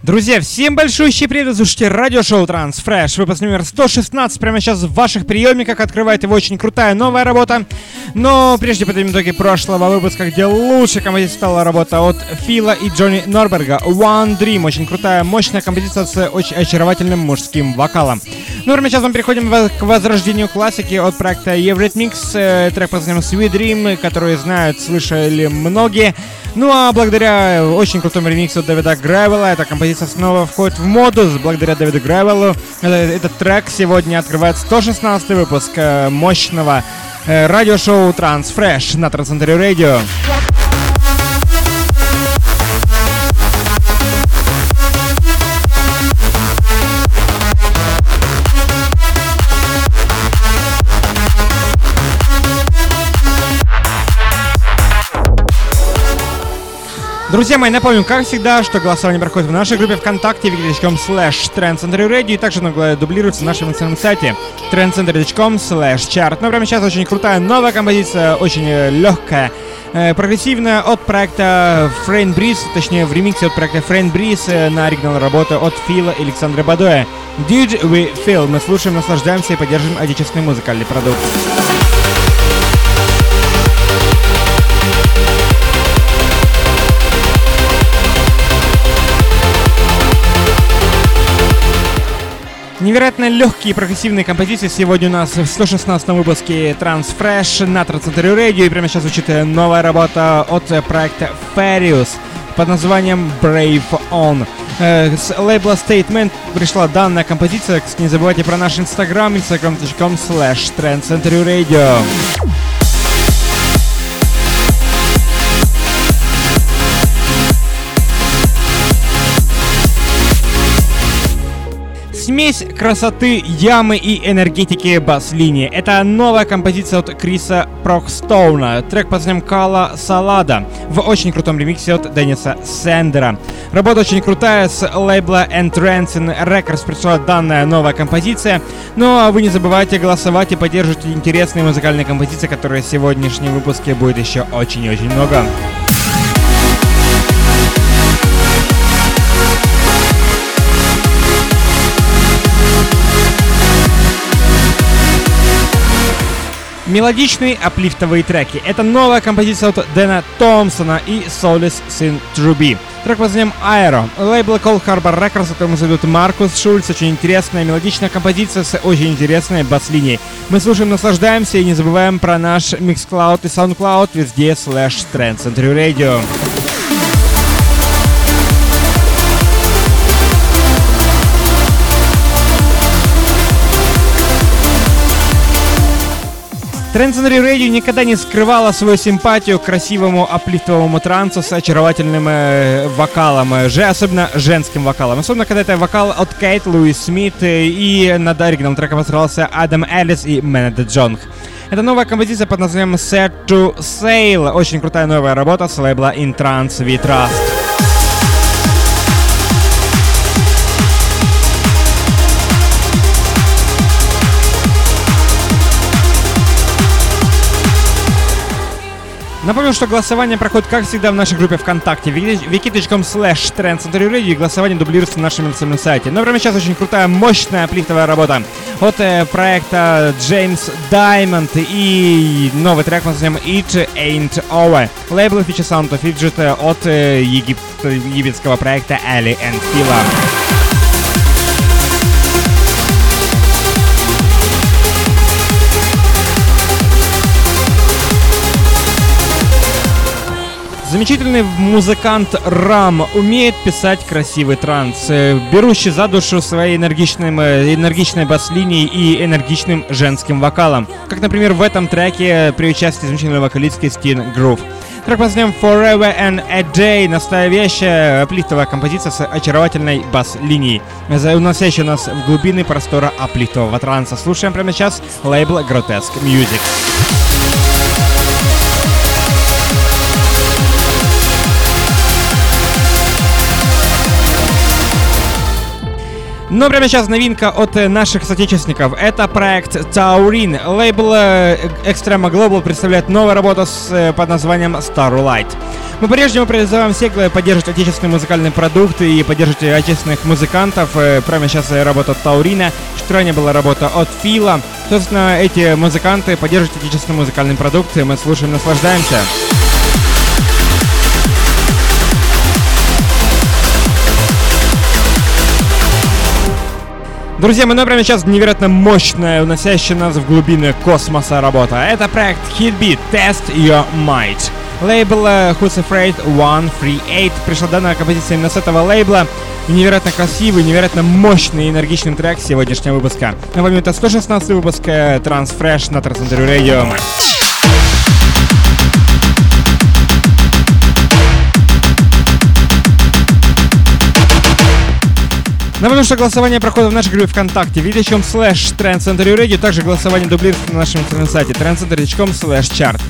Друзья, всем большущий привет, слушайте радиошоу Transfresh, выпуск номер 116, прямо сейчас в ваших приемниках, открывает его очень крутая новая работа. Но прежде подведем итоги прошлого выпуска, где лучшей композицией стала работа от Фила и Джонни Норберга One Dream, очень крутая, мощная композиция с очень очаровательным мужским вокалом. Ну, а сейчас мы переходим к возрождению классики от проекта Eurythmics, э, трек под названием Sweet Dream, который знают, слышали многие. Ну а благодаря очень крутому ремиксу Дэвида Гревела, эта композиция снова входит в моду. Благодаря Дэвиду Гревелу этот трек сегодня открывает 116 выпуск э, мощного э, радиошоу Transfresh на Трансцентре Радио. Друзья мои, напомню, как всегда, что голосование проходит в нашей группе ВКонтакте wiki.com slash trendcenterradio и также дублируется на нашем национальном сайте trendcenter.com slash chart. Но прямо сейчас очень крутая новая композиция, очень э, легкая, э, прогрессивная от проекта Friend Breeze, точнее в ремиксе от проекта Friend Breeze э, на оригинал работы от Фила и Александра Бадоя. Did We Feel? Мы слушаем, наслаждаемся и поддерживаем отечественный музыкальный продукт. Невероятно легкие прогрессивные композиции сегодня у нас в 116 выпуске Transfresh на Трансцентре Radio. И прямо сейчас звучит новая работа от проекта Farius под названием Brave On. Э, с лейбла Statement пришла данная композиция. Не забывайте про наш инстаграм, instagram.com slash Radio. Смесь красоты, ямы и энергетики бас-линии. Это новая композиция от Криса Прокстоуна. Трек под названием Кала Салада в очень крутом ремиксе от Денниса Сендера. Работа очень крутая с лейбла Entrancing Records пришла данная новая композиция. Ну а вы не забывайте голосовать и поддерживать интересные музыкальные композиции, которые в сегодняшнем выпуске будет еще очень и очень много. Мелодичные аплифтовые треки. Это новая композиция от Дэна Томпсона и Солис Син Труби. Трек под названием Aero. Лейбл Cold Harbor Records, которому зовут Маркус Шульц. Очень интересная мелодичная композиция с очень интересной бас-линией. Мы слушаем, наслаждаемся и не забываем про наш Mixcloud и SoundCloud везде слэш Trend Century Radio. Трансценри Radio никогда не скрывала свою симпатию к красивому аплифтовому трансу с очаровательным э, вокалом, э, же, особенно женским вокалом. Особенно, когда это вокал от Кейт Луис Смит э, и над оригиналом треком постарался Адам Эллис и Менед Джонг. Это новая композиция под названием Set to Sail. Очень крутая новая работа с лейбла In Trance We Напомню, что голосование проходит, как всегда, в нашей группе ВКонтакте wiki.com slash trendcenterradio и голосование дублируется на нашем национальном сайте. Но прямо сейчас очень крутая, мощная плифтовая работа от э, проекта James Diamond и новый трек мы назовем It Ain't Over. Лейбл Feature Sound of Fidget от э, егип... египетского проекта Ali and Fila. Замечательный музыкант Рам умеет писать красивый транс, э, берущий за душу своей энергичным, э, энергичной бас-линией и энергичным женским вокалом. Как, например, в этом треке при участии замечательной вокалистки Стин Грув. Трек под Forever and a Day. Настоящая аплифтовая композиция с очаровательной бас-линией, уносящая нас в глубины простора аплифтового транса. Слушаем прямо сейчас лейбл Grotesque Music. Но прямо сейчас новинка от э, наших соотечественников. Это проект Taurin. Лейбл э, Extrema Global представляет новую работу с, э, под названием Starlight. Мы по-прежнему призываем всех поддерживать отечественные музыкальные продукты и поддерживать отечественных музыкантов. Прямо сейчас работа Таурина, чуть ранее была работа от Фила. Собственно, эти музыканты поддерживают отечественные музыкальные продукты. Мы слушаем, наслаждаемся. Друзья, мы прямо сейчас невероятно мощная, уносящая нас в глубины космоса работа. Это проект Hitbeat Test Your Might. Лейбл Who's Afraid 138. Пришла данная композиция именно с этого лейбла. Невероятно красивый, невероятно мощный и энергичный трек сегодняшнего выпуска. Напомню, это 116 выпуск Trans Fresh на Transcender Radio. Напомню, что голосование проходит в нашей группе ВКонтакте www.com slash trendcenter Также голосование дублируется на нашем интернет-сайте trendcenter.com slash chart.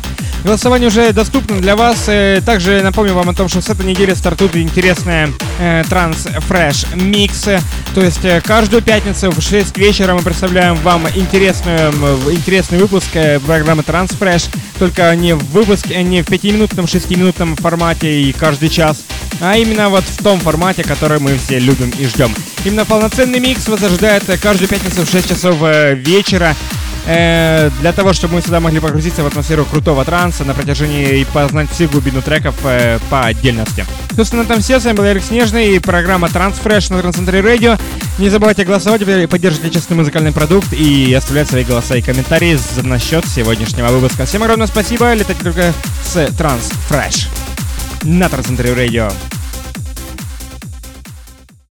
Голосование уже доступно для вас. Э, также напомню вам о том, что с этой недели стартует интересная э, Trans Fresh Mix. То есть э, каждую пятницу в 6 вечера мы представляем вам интересную, интересный выпуск э, программы Trans Fresh. Только не в выпуске, не в 5-минутном, 6-минутном формате и каждый час, а именно вот в том формате, который мы все любим и ждем. Именно полноценный микс вас ожидает каждую пятницу в 6 часов вечера э, для того, чтобы мы сюда могли погрузиться в атмосферу крутого транса на протяжении и познать всю глубину треков э, по отдельности. Собственно, там все. С вами был Эрик Снежный и программа Transfresh на Трансцентре Радио. Не забывайте голосовать, поддерживать отечественный музыкальный продукт и оставлять свои голоса и комментарии насчет сегодняшнего выпуска. Всем огромное спасибо. Летайте только с Transfresh на Трансцентре Радио.